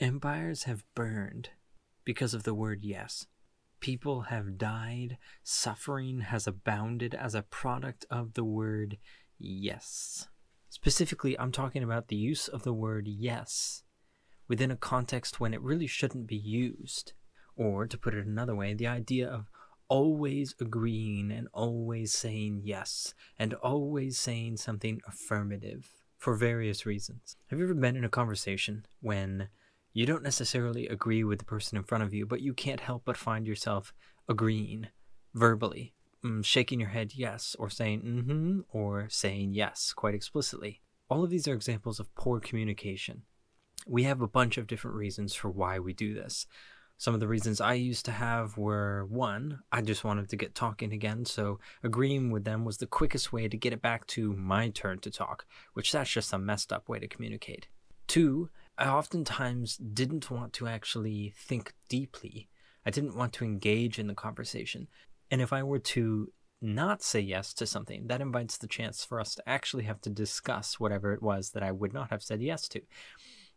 Empires have burned because of the word yes. People have died, suffering has abounded as a product of the word yes. Specifically, I'm talking about the use of the word yes within a context when it really shouldn't be used. Or, to put it another way, the idea of always agreeing and always saying yes and always saying something affirmative for various reasons. Have you ever been in a conversation when you don't necessarily agree with the person in front of you, but you can't help but find yourself agreeing verbally, mm, shaking your head yes, or saying mm hmm, or saying yes quite explicitly? All of these are examples of poor communication. We have a bunch of different reasons for why we do this. Some of the reasons I used to have were one, I just wanted to get talking again, so agreeing with them was the quickest way to get it back to my turn to talk, which that's just a messed up way to communicate. Two, I oftentimes didn't want to actually think deeply. I didn't want to engage in the conversation. And if I were to not say yes to something, that invites the chance for us to actually have to discuss whatever it was that I would not have said yes to.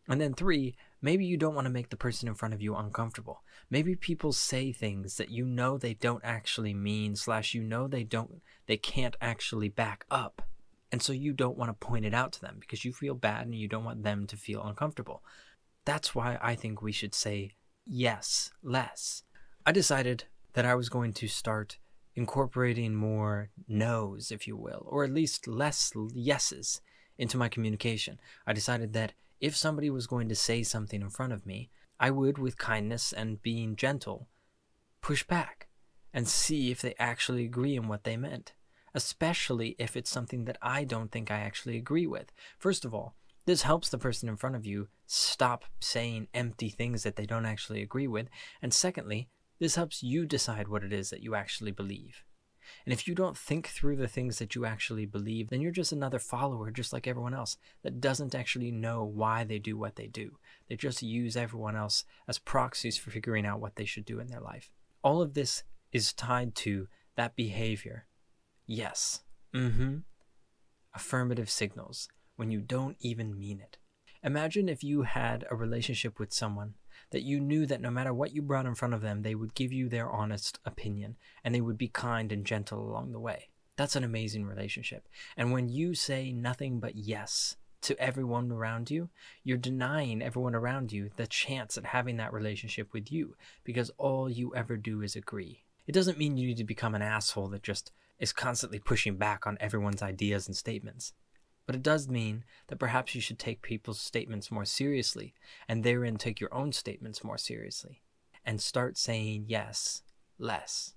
And then three, maybe you don't want to make the person in front of you uncomfortable. Maybe people say things that you know they don't actually mean, slash, you know they don't, they can't actually back up. And so you don't want to point it out to them because you feel bad and you don't want them to feel uncomfortable. That's why I think we should say yes less. I decided that I was going to start incorporating more no's, if you will, or at least less yeses into my communication. I decided that if somebody was going to say something in front of me, I would, with kindness and being gentle, push back and see if they actually agree in what they meant, especially if it's something that I don't think I actually agree with. First of all, this helps the person in front of you stop saying empty things that they don't actually agree with. And secondly, this helps you decide what it is that you actually believe. And if you don't think through the things that you actually believe, then you're just another follower, just like everyone else, that doesn't actually know why they do what they do. They just use everyone else as proxies for figuring out what they should do in their life. All of this is tied to that behavior. Yes. Mm hmm. Affirmative signals when you don't even mean it. Imagine if you had a relationship with someone that you knew that no matter what you brought in front of them, they would give you their honest opinion and they would be kind and gentle along the way. That's an amazing relationship. And when you say nothing but yes to everyone around you, you're denying everyone around you the chance at having that relationship with you because all you ever do is agree. It doesn't mean you need to become an asshole that just is constantly pushing back on everyone's ideas and statements. But it does mean that perhaps you should take people's statements more seriously, and therein take your own statements more seriously, and start saying yes less.